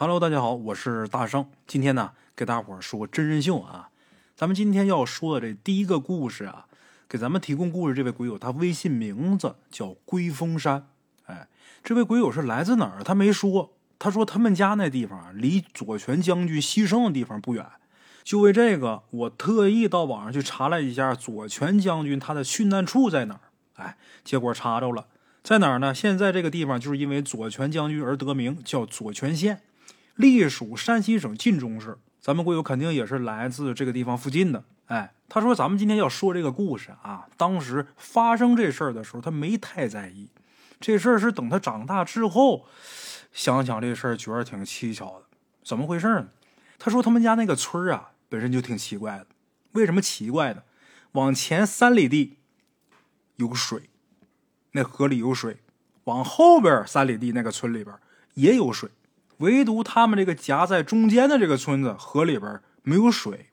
Hello，大家好，我是大圣。今天呢，给大伙儿说真人秀啊。咱们今天要说的这第一个故事啊，给咱们提供故事这位鬼友，他微信名字叫龟峰山。哎，这位鬼友是来自哪儿？他没说。他说他们家那地方啊，离左权将军牺牲的地方不远。就为这个，我特意到网上去查了一下左权将军他的殉难处在哪儿。哎，结果查着了，在哪儿呢？现在这个地方就是因为左权将军而得名，叫左权县。隶属山西省晋中市，咱们贵友肯定也是来自这个地方附近的。哎，他说咱们今天要说这个故事啊，当时发生这事儿的时候，他没太在意。这事儿是等他长大之后，想想这事儿，觉得挺蹊跷的。怎么回事呢？他说他们家那个村儿啊，本身就挺奇怪的。为什么奇怪呢？往前三里地有水，那河里有水；往后边三里地那个村里边也有水。唯独他们这个夹在中间的这个村子，河里边没有水，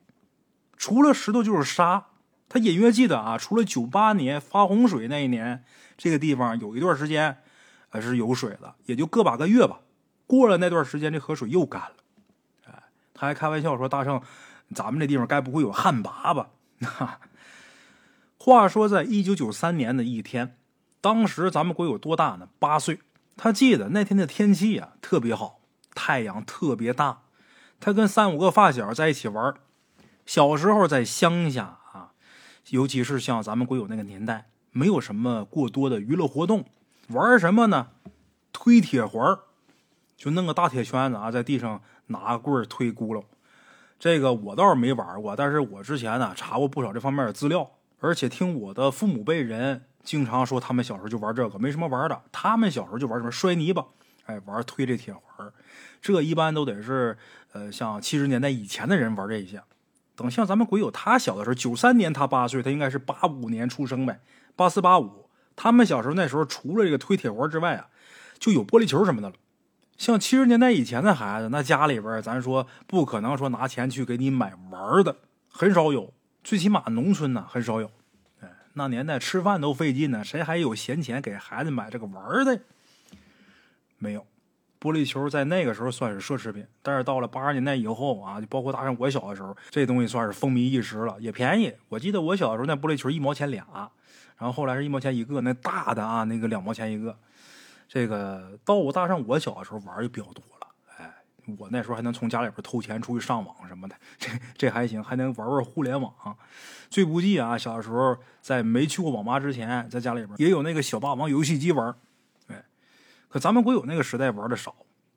除了石头就是沙。他隐约记得啊，除了九八年发洪水那一年，这个地方有一段时间，呃是有水的，也就个把个月吧。过了那段时间，这河水又干了。哎，他还开玩笑说：“大圣，咱们这地方该不会有旱魃吧？”哈话说，在一九九三年的一天，当时咱们国有多大呢？八岁。他记得那天的天气啊，特别好。太阳特别大，他跟三五个发小在一起玩。小时候在乡下啊，尤其是像咱们鬼友那个年代，没有什么过多的娱乐活动，玩什么呢？推铁环就弄个大铁圈子啊，在地上拿棍推轱辘。这个我倒是没玩过，但是我之前呢查过不少这方面的资料，而且听我的父母辈人经常说，他们小时候就玩这个，没什么玩的。他们小时候就玩什么摔泥巴。哎，玩推这铁环这一般都得是，呃，像七十年代以前的人玩这些。等像咱们鬼友他小的时候，九三年他八岁，他应该是八五年出生呗，八四八五。他们小时候那时候，除了这个推铁环之外啊，就有玻璃球什么的了。像七十年代以前的孩子，那家里边咱说不可能说拿钱去给你买玩的，很少有。最起码农村呢很少有。哎，那年代吃饭都费劲呢，谁还有闲钱给孩子买这个玩的？没有，玻璃球在那个时候算是奢侈品，但是到了八十年代以后啊，就包括大上我小的时候，这东西算是风靡一时了，也便宜。我记得我小的时候那玻璃球一毛钱俩，然后后来是一毛钱一个，那大的啊，那个两毛钱一个。这个到我大上我小的时候玩就比较多了，哎，我那时候还能从家里边偷钱出去上网什么的，这这还行，还能玩玩互联网。最不济啊，小的时候在没去过网吧之前，在家里边也有那个小霸王游戏机玩。咱们国有那个时代玩的少，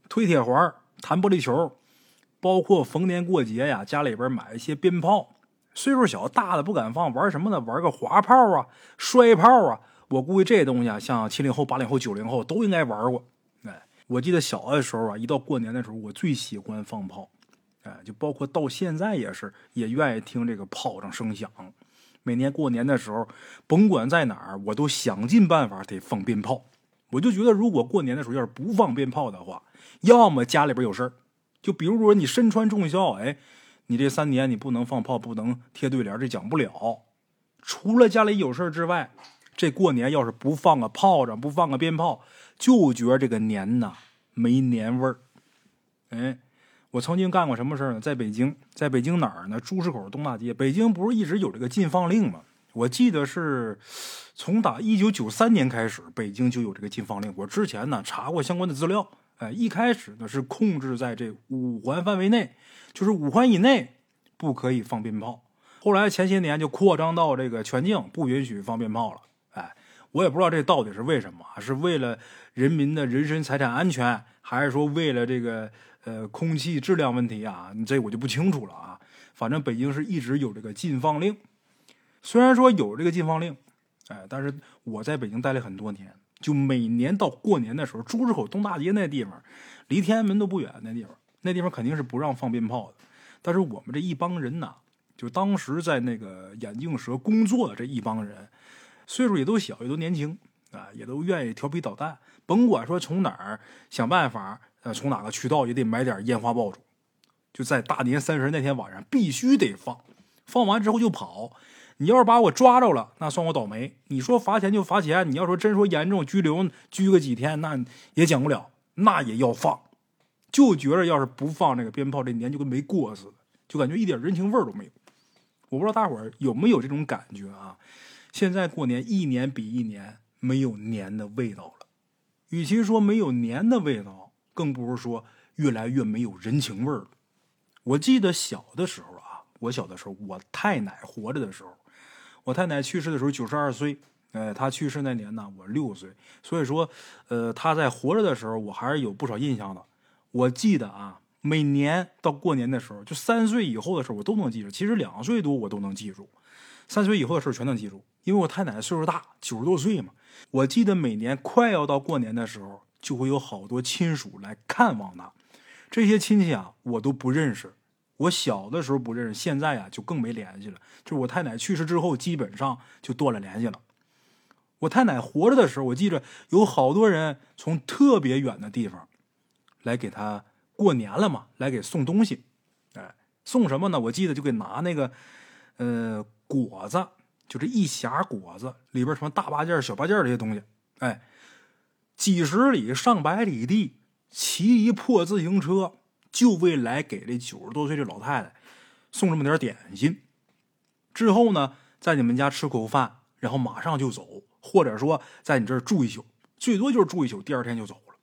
推铁环、弹玻璃球，包括逢年过节呀，家里边买一些鞭炮。岁数小大的不敢放，玩什么呢？玩个滑炮啊、摔炮啊。我估计这东西啊，像七零后、八零后、九零后都应该玩过。哎，我记得小的时候啊，一到过年的时候，我最喜欢放炮。哎，就包括到现在也是，也愿意听这个炮仗声响。每年过年的时候，甭管在哪儿，我都想尽办法得放鞭炮。我就觉得，如果过年的时候要是不放鞭炮的话，要么家里边有事儿，就比如说你身穿重孝，哎，你这三年你不能放炮，不能贴对联，这讲不了。除了家里有事儿之外，这过年要是不放个炮仗，不放个鞭炮，就觉得这个年呐没年味儿。哎，我曾经干过什么事儿呢？在北京，在北京哪儿呢？朱市口东大街。北京不是一直有这个禁放令吗？我记得是。从打一九九三年开始，北京就有这个禁放令。我之前呢查过相关的资料，哎，一开始呢是控制在这五环范围内，就是五环以内不可以放鞭炮。后来前些年就扩张到这个全境，不允许放鞭炮了。哎，我也不知道这到底是为什么，是为了人民的人身财产安全，还是说为了这个呃空气质量问题啊？这我就不清楚了啊。反正北京是一直有这个禁放令，虽然说有这个禁放令。哎，但是我在北京待了很多年，就每年到过年的时候，朱市口东大街那地方，离天安门都不远，那地方，那地方肯定是不让放鞭炮的。但是我们这一帮人呐，就当时在那个眼镜蛇工作的这一帮人，岁数也都小，也都年轻啊，也都愿意调皮捣蛋，甭管说从哪儿想办法，呃，从哪个渠道也得买点烟花爆竹，就在大年三十那天晚上必须得放，放完之后就跑。你要是把我抓着了，那算我倒霉。你说罚钱就罚钱，你要说真说严重拘留拘个几天，那也讲不了，那也要放。就觉着要是不放这个鞭炮，这年就跟没过似的，就感觉一点人情味都没有。我不知道大伙儿有没有这种感觉啊？现在过年一年比一年没有年的味道了。与其说没有年的味道，更不如说越来越没有人情味儿了。我记得小的时候啊，我小的时候，我太奶活着的时候，我太奶去世的时候九十二岁，哎，她去世那年呢，我六岁，所以说，呃，她在活着的时候，我还是有不少印象的。我记得啊，每年到过年的时候，就三岁以后的事我都能记住。其实两岁多我都能记住，三岁以后的事全能记住，因为我太奶岁数大，九十多岁嘛。我记得每年快要到过年的时候，就会有好多亲属来看望她。这些亲戚啊，我都不认识。我小的时候不认识，现在啊就更没联系了。就是我太奶去世之后，基本上就断了联系了。我太奶活着的时候，我记着有好多人从特别远的地方来给他过年了嘛，来给送东西。哎，送什么呢？我记得就给拿那个呃果子。就这一匣果子里边什么大八件、小八件这些东西，哎，几十里、上百里地骑一破自行车，就为来给这九十多岁的老太太送这么点点心。之后呢，在你们家吃口饭，然后马上就走，或者说在你这儿住一宿，最多就是住一宿，第二天就走了。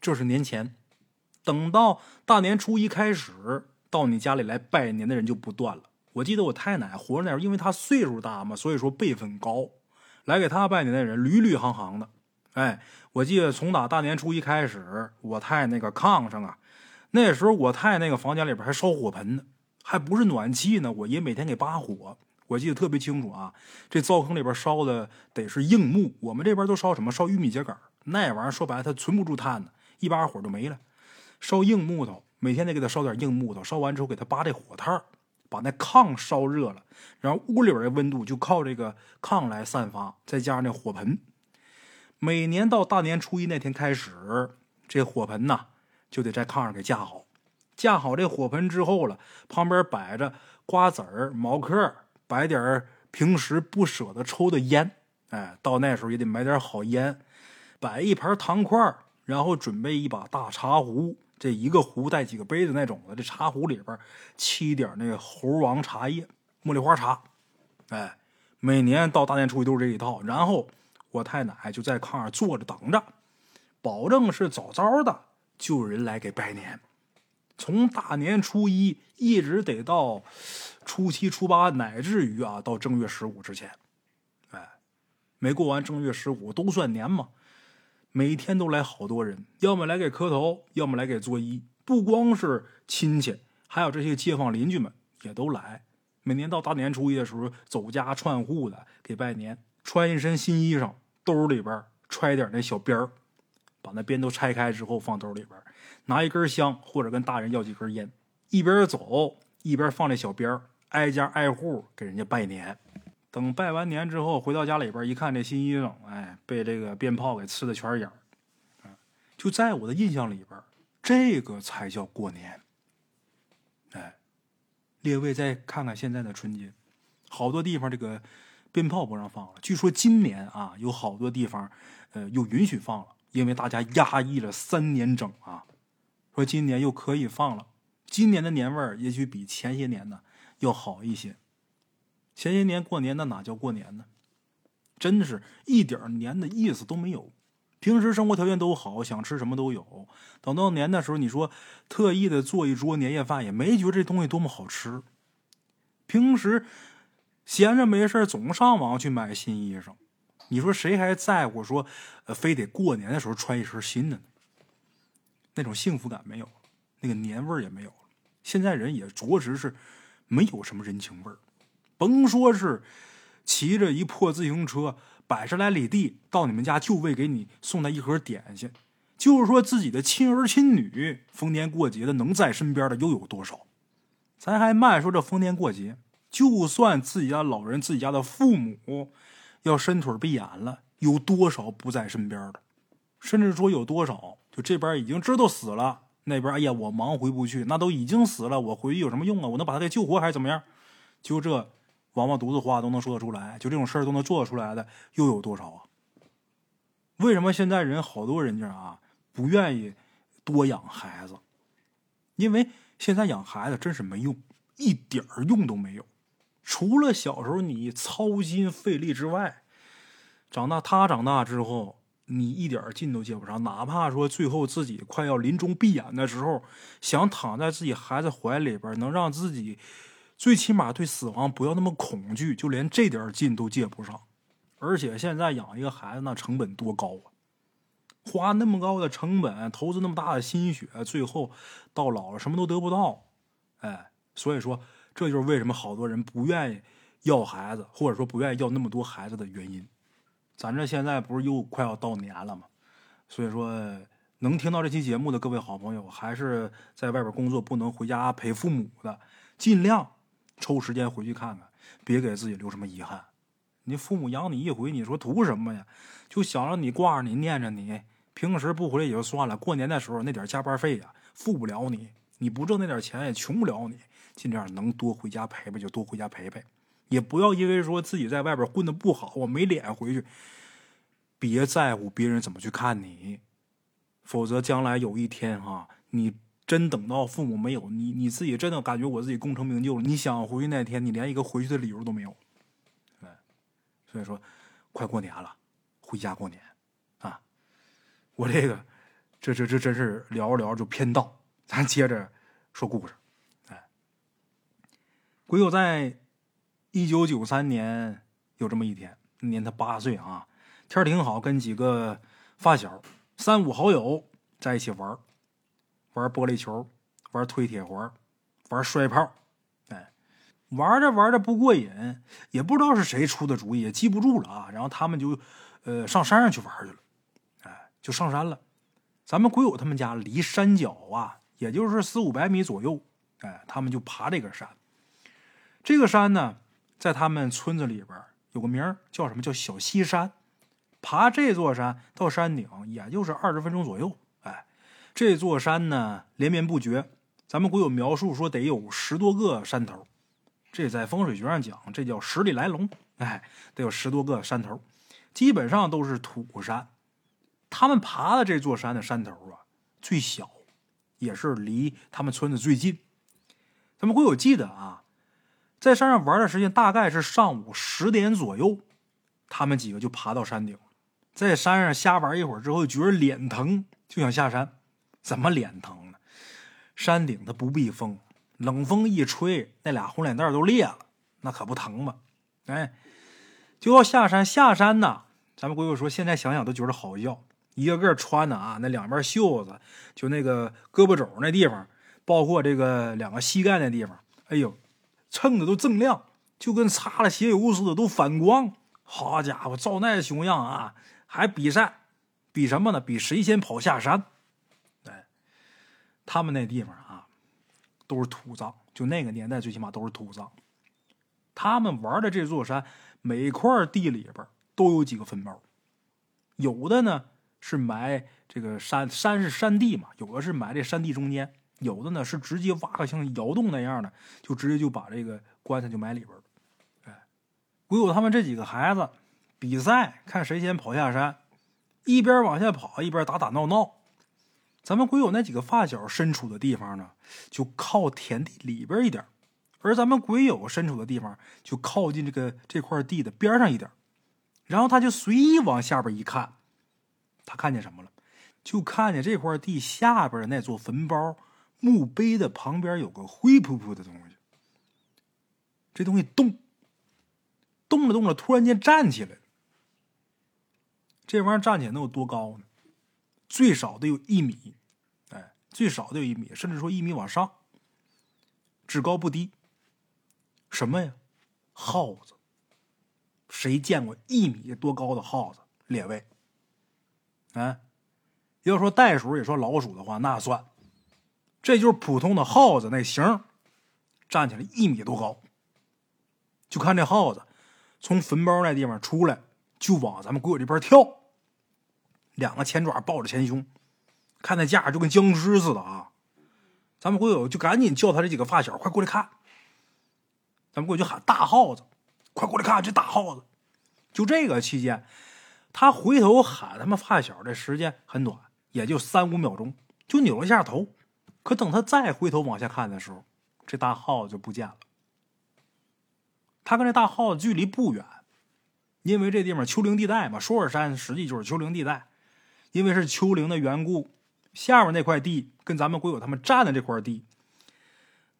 这是年前，等到大年初一开始，到你家里来拜年的人就不断了。我记得我太奶活着那时候，因为她岁数大嘛，所以说辈分高，来给她拜年的人屡屡行行的。哎，我记得从打大年初一开始，我太那个炕上啊，那时候我太那个房间里边还烧火盆呢，还不是暖气呢。我爷每天给扒火，我记得特别清楚啊。这灶坑里边烧的得是硬木，我们这边都烧什么？烧玉米秸秆那玩意儿说白了它存不住炭呢，一把火就没了。烧硬木头，每天得给他烧点硬木头，烧完之后给他扒这火炭把那炕烧热了，然后屋里边的温度就靠这个炕来散发，再加上那火盆。每年到大年初一那天开始，这火盆呐就得在炕上给架好。架好这火盆之后了，旁边摆着瓜子儿、毛嗑，摆点儿平时不舍得抽的烟。哎，到那时候也得买点好烟，摆一盘糖块儿，然后准备一把大茶壶。这一个壶带几个杯子那种的，这茶壶里边沏点那个猴王茶叶、茉莉花茶。哎，每年到大年初一都是这一套。然后我太奶就在炕上坐着等着，保证是早早的就有人来给拜年。从大年初一一直得到初七、初八，乃至于啊到正月十五之前。哎，没过完正月十五都算年嘛。每天都来好多人，要么来给磕头，要么来给作揖。不光是亲戚，还有这些街坊邻居们也都来。每年到大年初一的时候，走家串户的给拜年，穿一身新衣裳，兜里边揣点那小鞭儿，把那鞭都拆开之后放兜里边，拿一根香或者跟大人要几根烟，一边走一边放这小鞭，挨家挨户给人家拜年。等拜完年之后，回到家里边一看，这新衣裳，哎，被这个鞭炮给呲的全是眼儿。就在我的印象里边，这个才叫过年。哎，列位再看看现在的春节，好多地方这个鞭炮不让放了。据说今年啊，有好多地方，呃，又允许放了，因为大家压抑了三年整啊，说今年又可以放了。今年的年味儿也许比前些年呢要好一些。前些年过年那哪叫过年呢？真的是一点年的意思都没有。平时生活条件都好，想吃什么都有。等到年的时候，你说特意的做一桌年夜饭，也没觉得这东西多么好吃。平时闲着没事总上网去买新衣裳。你说谁还在乎说，呃，非得过年的时候穿一身新的呢？那种幸福感没有了，那个年味儿也没有了。现在人也着实是没有什么人情味儿。甭说是骑着一破自行车百十来里地到你们家，就为给你送那一盒点心，就是说自己的亲儿亲女逢年过节的能在身边的又有多少？咱还慢说这逢年过节，就算自己家老人、自己家的父母要伸腿闭眼了，有多少不在身边的？甚至说有多少就这边已经知道死了，那边哎呀我忙回不去，那都已经死了，我回去有什么用啊？我能把他给救活还是怎么样？就这。王八犊子话都能说得出来，就这种事儿都能做得出来的，又有多少啊？为什么现在人好多人家啊不愿意多养孩子？因为现在养孩子真是没用，一点儿用都没有。除了小时候你操心费力之外，长大他长大之后，你一点劲都接不上。哪怕说最后自己快要临终闭眼的时候，想躺在自己孩子怀里边，能让自己最起码对死亡不要那么恐惧，就连这点劲都接不上。而且现在养一个孩子，那成本多高啊！花那么高的成本，投资那么大的心血，最后到老了什么都得不到，哎，所以说这就是为什么好多人不愿意要孩子，或者说不愿意要那么多孩子的原因。咱这现在不是又快要到年了吗？所以说，能听到这期节目的各位好朋友，还是在外边工作不能回家陪父母的，尽量抽时间回去看看，别给自己留什么遗憾。你父母养你一回，你说图什么呀？就想让你挂着你念着你。平时不回来也就算了，过年的时候那点加班费呀，付不了你，你不挣那点钱也穷不了你。尽量能多回家陪陪就多回家陪陪，也不要因为说自己在外边混的不好，我没脸回去。别在乎别人怎么去看你，否则将来有一天哈，你真等到父母没有你，你自己真的感觉我自己功成名就了，你想回去那天，你连一个回去的理由都没有。哎，所以说，快过年了，回家过年啊。我这个，这这这真是聊着聊着就偏道，咱接着说故事。鬼友在一九九三年有这么一天，那年他八岁啊，天挺好，跟几个发小三五好友在一起玩玩玻璃球，玩推铁环，玩摔炮。哎，玩着玩着不过瘾，也不知道是谁出的主意，也记不住了啊。然后他们就呃上山上去玩去了。哎就上山了，咱们鬼友他们家离山脚啊，也就是四五百米左右。哎，他们就爬这个山。这个山呢，在他们村子里边有个名叫什么？叫小西山。爬这座山到山顶，也就是二十分钟左右。哎，这座山呢连绵不绝。咱们古有描述说得有十多个山头。这在风水学上讲，这叫十里来龙。哎，得有十多个山头，基本上都是土山。他们爬的这座山的山头啊，最小，也是离他们村子最近。咱们会有记得啊，在山上玩的时间大概是上午十点左右，他们几个就爬到山顶，在山上瞎玩一会儿之后，觉得脸疼，就想下山。怎么脸疼呢？山顶它不避风，冷风一吹，那俩红脸蛋都裂了，那可不疼吗？哎，就要下山。下山呢，咱们鬼友说，现在想想都觉得好笑。一个个穿的啊，那两边袖子，就那个胳膊肘那地方，包括这个两个膝盖那地方，哎呦，蹭的都锃亮，就跟擦了鞋油似的，都反光。好家伙，照那熊样啊，还比赛，比什么呢？比谁先跑下山。哎，他们那地方啊，都是土葬，就那个年代，最起码都是土葬。他们玩的这座山，每块地里边都有几个坟包，有的呢。是埋这个山山是山地嘛，有的是埋这山地中间，有的呢是直接挖个像窑洞那样的，就直接就把这个棺材就埋里边了。哎，鬼友他们这几个孩子比赛，看谁先跑下山，一边往下跑一边打打闹闹。咱们鬼友那几个发小身处的地方呢，就靠田地里边一点，而咱们鬼友身处的地方就靠近这个这块地的边上一点。然后他就随意往下边一看。他看见什么了？就看见这块地下边的那座坟包墓碑的旁边有个灰扑扑的东西。这东西动，动了动了，突然间站起来了。这玩意儿站起来能有多高呢？最少得有一米，哎，最少得有一米，甚至说一米往上，只高不低。什么呀？耗子。谁见过一米多高的耗子？列位。啊，要说袋鼠也说老鼠的话，那算，这就是普通的耗子那形，站起来一米多高。就看这耗子从坟包那地方出来，就往咱们鬼友这边跳，两个前爪抱着前胸，看那架就跟僵尸似的啊！咱们鬼友就赶紧叫他这几个发小快过来看，咱们过去喊大耗子，快过来看这大耗子！就这个期间。他回头喊他们发小的时间很短，也就三五秒钟，就扭了一下头，可等他再回头往下看的时候，这大耗子就不见了。他跟这大耗子距离不远，因为这地方丘陵地带嘛，双尔山实际就是丘陵地带。因为是丘陵的缘故，下面那块地跟咱们鬼友他们站的这块地，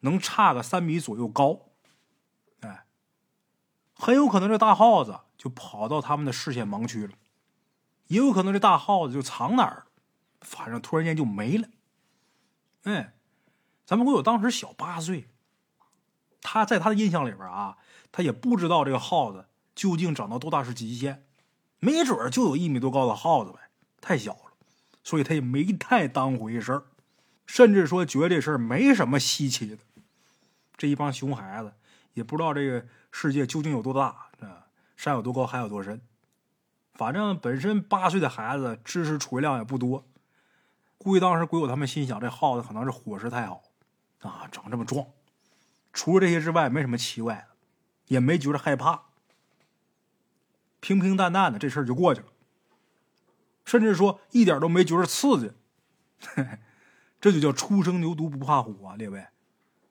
能差个三米左右高。哎，很有可能这大耗子就跑到他们的视线盲区了，也有可能这大耗子就藏哪儿，反正突然间就没了。哎，咱们鬼友当时小八岁，他在他的印象里边啊，他也不知道这个耗子究竟长到多大是极限，没准就有一米多高的耗子呗。太小了，所以他也没太当回事儿，甚至说觉得这事儿没什么稀奇的。这一帮熊孩子也不知道这个世界究竟有多大，啊，山有多高，海有多深。反正本身八岁的孩子知识储备量也不多，估计当时鬼友他们心想，这耗子可能是伙食太好啊，长这么壮。除了这些之外，没什么奇怪的，也没觉得害怕，平平淡淡的这事儿就过去了。甚至说一点都没觉得刺激，这就叫初生牛犊不怕虎啊！列位，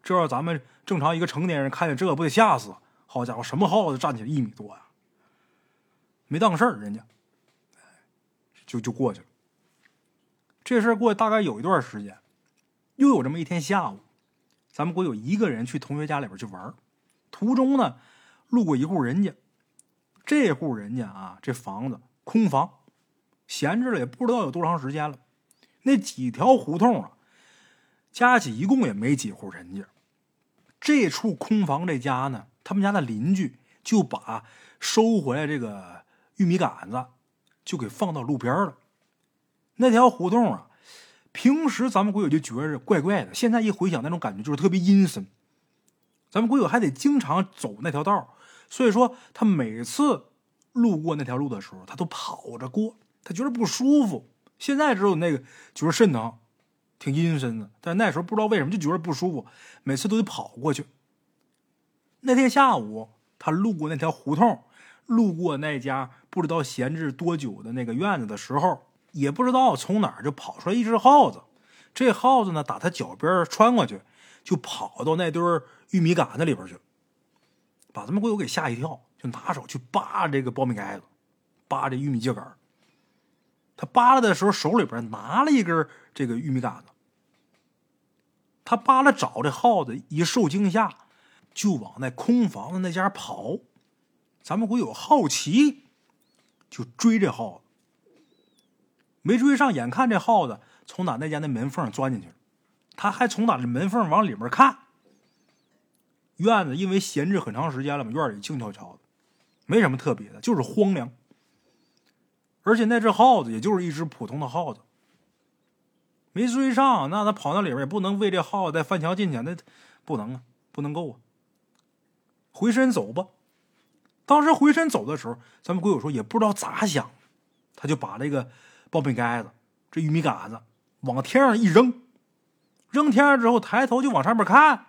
这要咱们正常一个成年人看见这不得吓死？好家伙，什么耗子站起来一米多呀？没当事儿，人家就就过去了。这事儿过大概有一段时间，又有这么一天下午，咱们国有一个人去同学家里边去玩，途中呢路过一户人家，这户人家啊，这房子空房。闲置了也不知道有多长时间了，那几条胡同啊，加起一共也没几户人家。这处空房这家呢，他们家的邻居就把收回来这个玉米杆子就给放到路边了。那条胡同啊，平时咱们鬼友就觉着怪怪的，现在一回想，那种感觉就是特别阴森。咱们鬼友还得经常走那条道，所以说他每次路过那条路的时候，他都跑着过。他觉得不舒服，现在知道那个觉得肾疼，挺阴森的。但那时候不知道为什么就觉得不舒服，每次都得跑过去。那天下午，他路过那条胡同，路过那家不知道闲置多久的那个院子的时候，也不知道从哪儿就跑出来一只耗子。这耗子呢，打他脚边穿过去，就跑到那堆玉米杆子里边去，把咱们鬼友给吓一跳，就拿手去扒这个苞米杆子，扒这玉米秸秆他扒拉的时候，手里边拿了一根这个玉米杆子。他扒拉找这耗子，一受惊吓，就往那空房子那家跑。咱们会有好奇，就追这耗子。没追上，眼看这耗子从哪那家那门缝钻进去了，他还从哪这门缝往里面看。院子因为闲置很长时间了嘛，院里静悄悄的，没什么特别的，就是荒凉。而且那只耗子也就是一只普通的耗子，没追上，那他跑那里边也不能为这耗子再翻墙进去，那不能啊，不能够啊。回身走吧。当时回身走的时候，咱们鬼友说也不知道咋想，他就把这个苞米杆子、这玉米杆子往天上一扔，扔天上之后抬头就往上面看。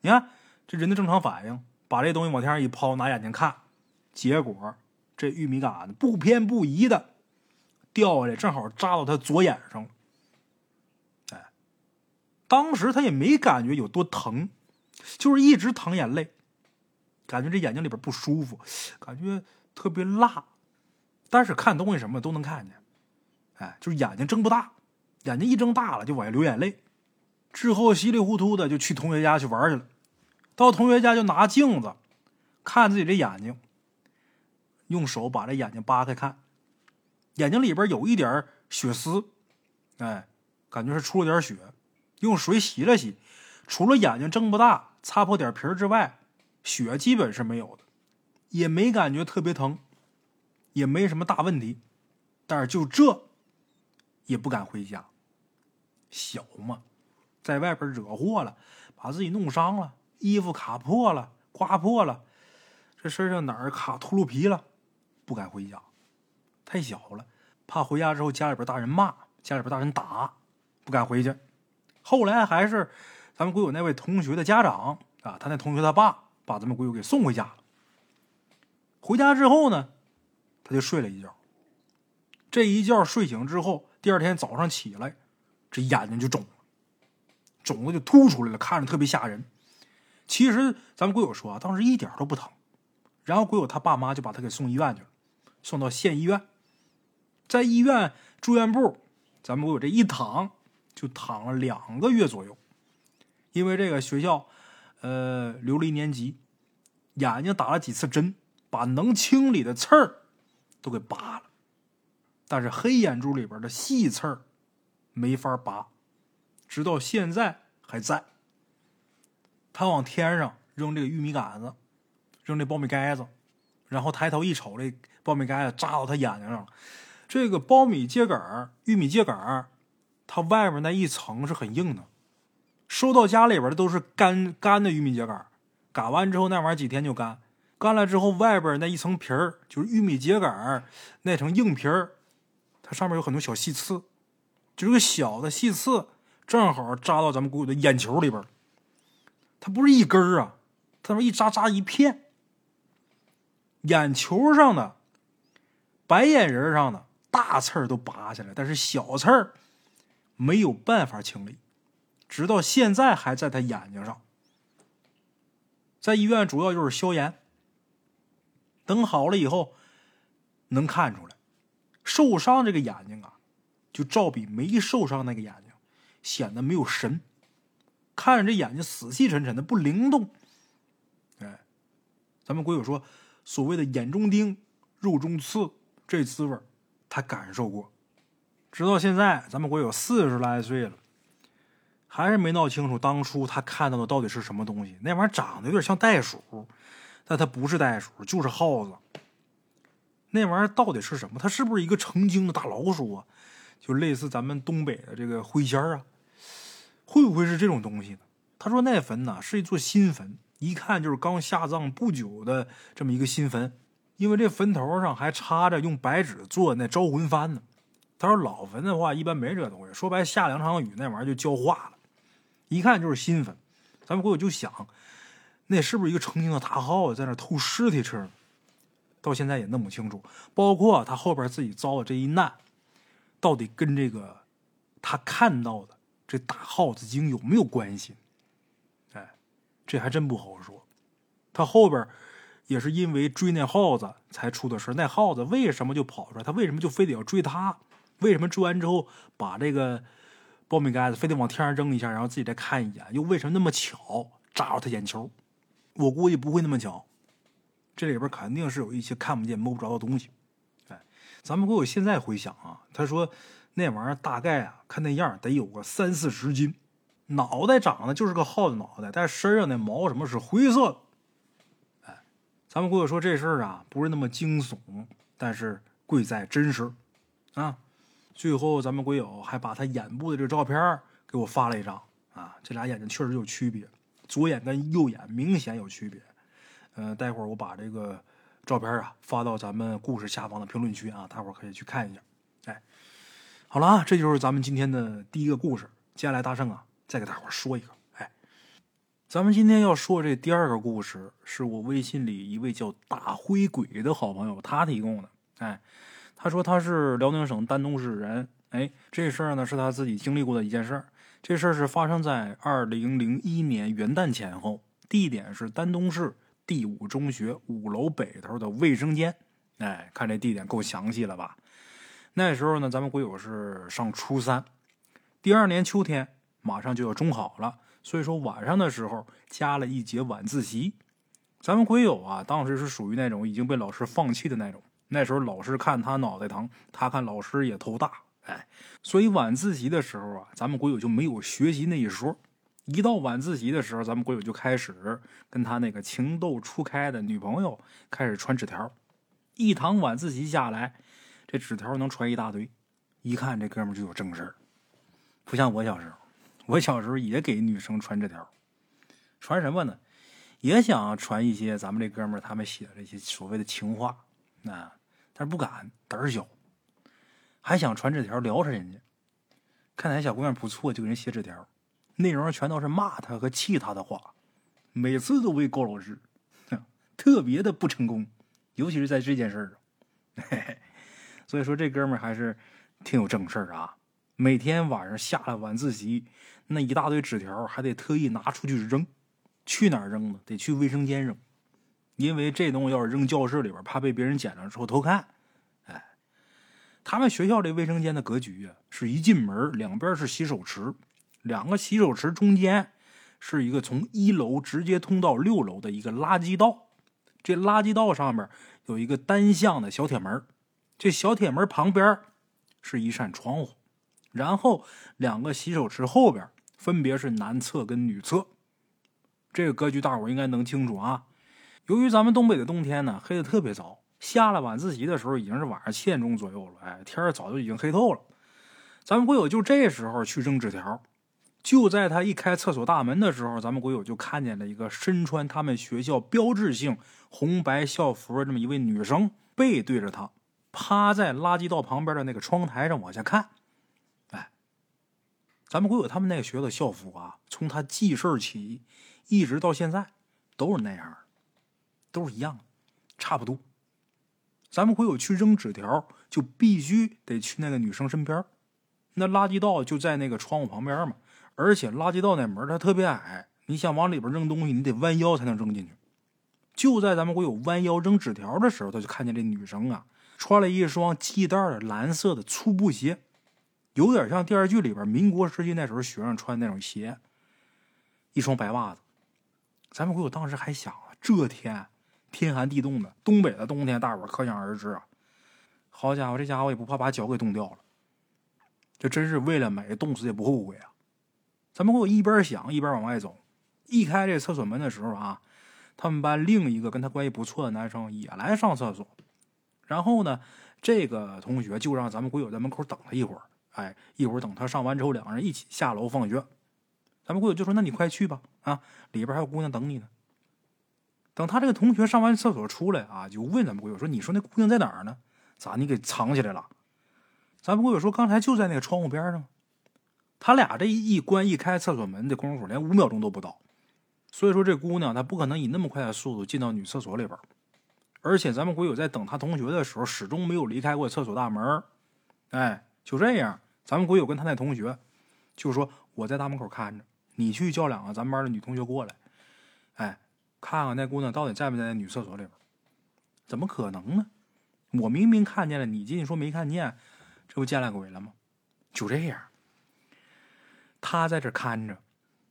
你看这人的正常反应，把这东西往天上一抛，拿眼睛看，结果。这玉米杆子不偏不倚的掉下来，正好扎到他左眼上了。哎，当时他也没感觉有多疼，就是一直淌眼泪，感觉这眼睛里边不舒服，感觉特别辣。但是看东西什么都能看见，哎，就是眼睛睁不大，眼睛一睁大了就往下流眼泪。之后稀里糊涂的就去同学家去玩去了，到同学家就拿镜子看自己这眼睛。用手把这眼睛扒开看，眼睛里边有一点血丝，哎，感觉是出了点血。用水洗了洗，除了眼睛睁不大、擦破点皮之外，血基本是没有的，也没感觉特别疼，也没什么大问题。但是就这，也不敢回家。小嘛，在外边惹祸了，把自己弄伤了，衣服卡破了、刮破了，这身上哪儿卡秃噜皮了。不敢回家，太小了，怕回家之后家里边大人骂，家里边大人打，不敢回去。后来还是咱们鬼友那位同学的家长啊，他那同学他爸把咱们鬼友给送回家了。回家之后呢，他就睡了一觉。这一觉睡醒之后，第二天早上起来，这眼睛就肿了，肿的就凸出来了，看着特别吓人。其实咱们鬼友说啊，当时一点都不疼。然后鬼友他爸妈就把他给送医院去了，送到县医院，在医院住院部，咱们鬼友这一躺就躺了两个月左右，因为这个学校，呃，留了一年级，眼睛打了几次针，把能清理的刺儿都给拔了，但是黑眼珠里边的细刺儿没法拔，直到现在还在。他往天上扔这个玉米杆子。扔这苞米盖子，然后抬头一瞅，这苞米盖子扎到他眼睛上了。这个苞米秸秆玉米秸秆它外面那一层是很硬的。收到家里边的都是干干的玉米秸秆擀完之后那玩意儿几天就干。干了之后，外边那一层皮儿就是玉米秸秆那层硬皮儿，它上面有很多小细刺，就是个小的细刺，正好扎到咱们姑姑的眼球里边它不是一根儿啊，它说一扎扎一片。眼球上的、白眼仁上的大刺儿都拔下来，但是小刺儿没有办法清理，直到现在还在他眼睛上。在医院主要就是消炎，等好了以后能看出来，受伤这个眼睛啊，就照比没受伤那个眼睛显得没有神，看着这眼睛死气沉沉的不灵动。哎，咱们鬼友说。所谓的眼中钉、肉中刺，这滋味他感受过。直到现在，咱们国有四十来岁了，还是没闹清楚当初他看到的到底是什么东西。那玩意儿长得有点像袋鼠，但它不是袋鼠，就是耗子。那玩意儿到底是什么？它是不是一个成精的大老鼠啊？就类似咱们东北的这个灰仙儿啊？会不会是这种东西呢？他说那坟呢是一座新坟。一看就是刚下葬不久的这么一个新坟，因为这坟头上还插着用白纸做那招魂幡呢。他说老坟的话一般没这东西，说白下两场雨那玩意儿就焦化了。一看就是新坟，咱们过去就想，那是不是一个成精的大耗子在那偷尸体吃？到现在也弄不清楚。包括他后边自己遭的这一难，到底跟这个他看到的这大耗子精有没有关系？哎这还真不好说，他后边也是因为追那耗子才出的事那耗子为什么就跑出来？他为什么就非得要追他？为什么追完之后把这个苞米盖子非得往天上扔一下，然后自己再看一眼？又为什么那么巧扎着他眼球？我估计不会那么巧，这里边肯定是有一些看不见摸不着的东西。哎，咱们给我现在回想啊，他说那玩意儿大概啊，看那样得有个三四十斤。脑袋长得就是个耗子脑袋，但身上那毛什么是灰色的。哎，咱们鬼友说这事儿啊不是那么惊悚，但是贵在真实啊。最后咱们鬼友还把他眼部的这个照片给我发了一张啊，这俩眼睛确实有区别，左眼跟右眼明显有区别。嗯，待会儿我把这个照片啊发到咱们故事下方的评论区啊，大伙儿可以去看一下。哎，好了啊，这就是咱们今天的第一个故事。接下来大圣啊。再给大伙说一个，哎，咱们今天要说这第二个故事，是我微信里一位叫大灰鬼的好朋友他提供的。哎，他说他是辽宁省丹东市人，哎，这事儿呢是他自己经历过的一件事儿。这事儿是发生在二零零一年元旦前后，地点是丹东市第五中学五楼北头的卫生间。哎，看这地点够详细了吧？那时候呢，咱们鬼友是上初三，第二年秋天。马上就要中考了，所以说晚上的时候加了一节晚自习。咱们鬼友啊，当时是属于那种已经被老师放弃的那种。那时候老师看他脑袋疼，他看老师也头大，哎，所以晚自习的时候啊，咱们鬼友就没有学习那一说。一到晚自习的时候，咱们鬼友就开始跟他那个情窦初开的女朋友开始传纸条。一堂晚自习下来，这纸条能传一大堆，一看这哥们就有正事儿，不像我小时候。我小时候也给女生传纸条，传什么呢？也想传一些咱们这哥们他们写的这些所谓的情话，啊，但是不敢，胆儿小，还想传纸条撩着人家，看哪小姑娘不错就给人写纸条，内容全都是骂他和气他的话，每次都被高老师，特别的不成功，尤其是在这件事儿上，所以说这哥们儿还是挺有正事儿啊。每天晚上下了晚自习，那一大堆纸条还得特意拿出去扔。去哪儿扔呢？得去卫生间扔，因为这东西要是扔教室里边，怕被别人捡了之后偷看。哎，他们学校这卫生间的格局啊，是一进门两边是洗手池，两个洗手池中间是一个从一楼直接通到六楼的一个垃圾道。这垃圾道上面有一个单向的小铁门，这小铁门旁边是一扇窗户，然后两个洗手池后边分别是男厕跟女厕。这个格局大伙应该能清楚啊。由于咱们东北的冬天呢，黑的特别早，下了晚自习的时候已经是晚上七点钟左右了，哎，天儿早就已经黑透了。咱们会有就这时候去扔纸条，就在他一开厕所大门的时候，咱们国友就看见了一个身穿他们学校标志性红白校服的这么一位女生，背对着他，趴在垃圾道旁边的那个窗台上往下看。哎，咱们国友他们那个学校的校服啊，从他记事起。一直到现在都是那样，都是一样，差不多。咱们会有去扔纸条，就必须得去那个女生身边。那垃圾道就在那个窗户旁边嘛，而且垃圾道那门它特别矮，你想往里边扔东西，你得弯腰才能扔进去。就在咱们会有弯腰扔纸条的时候，他就看见这女生啊，穿了一双系带的蓝色的粗布鞋，有点像电视剧里边民国时期那时候学生穿那种鞋，一双白袜子。咱们国友当时还想啊，这天天寒地冻的，东北的冬天，大伙可想而知啊。好家伙，这家伙也不怕把脚给冻掉了，这真是为了美，冻死也不后悔啊。咱们鬼友一边想一边往外走，一开这厕所门的时候啊，他们班另一个跟他关系不错的男生也来上厕所，然后呢，这个同学就让咱们鬼友在门口等了一会儿，哎，一会儿等他上完之后，两个人一起下楼放学。咱们鬼友就说：“那你快去吧，啊，里边还有姑娘等你呢。”等他这个同学上完厕所出来啊，就问咱们鬼友说：“你说那姑娘在哪儿呢？咋你给藏起来了？”咱们鬼友说：“刚才就在那个窗户边上。”他俩这一关一开厕所门的功夫，连五秒钟都不到。所以说，这姑娘她不可能以那么快的速度进到女厕所里边。而且，咱们鬼友在等他同学的时候，始终没有离开过厕所大门。哎，就这样，咱们鬼友跟他那同学就说：“我在大门口看着。”你去叫两个咱们班的女同学过来，哎，看看那姑娘到底在不在那女厕所里边？怎么可能呢？我明明看见了，你进去说没看见，这不见了鬼了吗？就这样，他在这看着，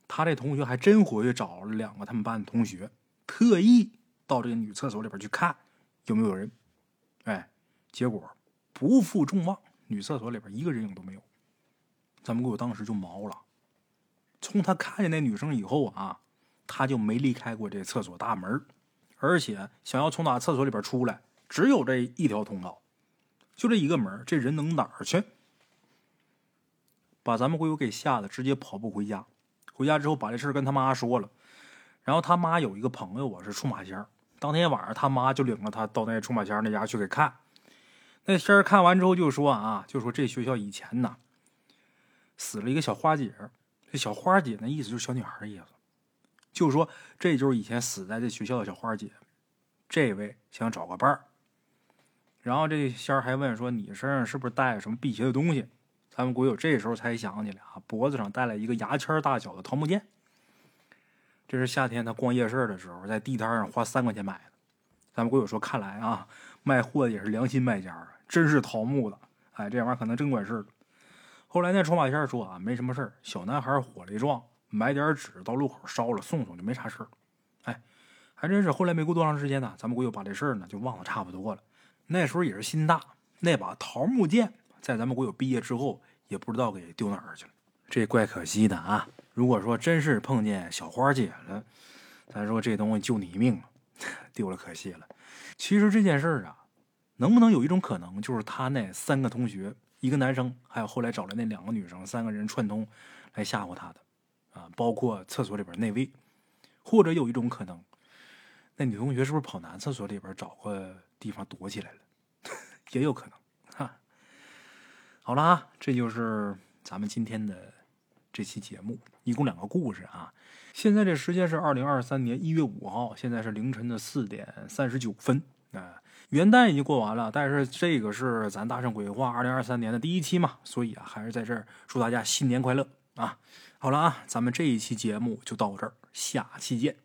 他这同学还真回去找了两个他们班的同学，特意到这个女厕所里边去看有没有人。哎，结果不负众望，女厕所里边一个人影都没有。咱们给我当时就毛了。从他看见那女生以后啊，他就没离开过这厕所大门，而且想要从哪厕所里边出来，只有这一条通道，就这一个门，这人能哪儿去？把咱们鬼友给吓得直接跑步回家。回家之后把这事跟他妈说了，然后他妈有一个朋友啊是出马仙当天晚上他妈就领着他到那出马仙那家去给看。那仙儿看完之后就说啊，就说这学校以前呐死了一个小花姐。这小花姐那意思就是小女孩的意思，就说这就是以前死在这学校的小花姐，这位想找个伴儿。然后这仙儿还问说：“你身上是不是带什么辟邪的东西？”咱们国友这时候才想起来啊，脖子上戴了一个牙签大小的桃木剑。这是夏天他逛夜市的时候，在地摊上花三块钱买的。咱们国友说：“看来啊，卖货的也是良心卖家啊，真是桃木的。哎，这玩意儿可能真管事儿。”后来那出马仙说啊，没什么事儿，小男孩火力壮，买点纸到路口烧了送送就没啥事儿。哎，还真是。后来没过多长时间呢，咱们国友把这事儿呢就忘得差不多了。那时候也是心大，那把桃木剑在咱们国有毕业之后也不知道给丢哪儿去了，这怪可惜的啊。如果说真是碰见小花姐了，咱说这东西救你一命了，丢了可惜了。其实这件事儿啊，能不能有一种可能，就是他那三个同学？一个男生，还有后来找来那两个女生，三个人串通来吓唬他的，啊，包括厕所里边那位，或者有一种可能，那女同学是不是跑男厕所里边找个地方躲起来了？也有可能，好了啊，这就是咱们今天的这期节目，一共两个故事啊。现在这时间是二零二三年一月五号，现在是凌晨的四点三十九分啊。元旦已经过完了，但是这个是咱大圣鬼话二零二三年的第一期嘛，所以啊，还是在这儿祝大家新年快乐啊！好了啊，咱们这一期节目就到这儿，下期见。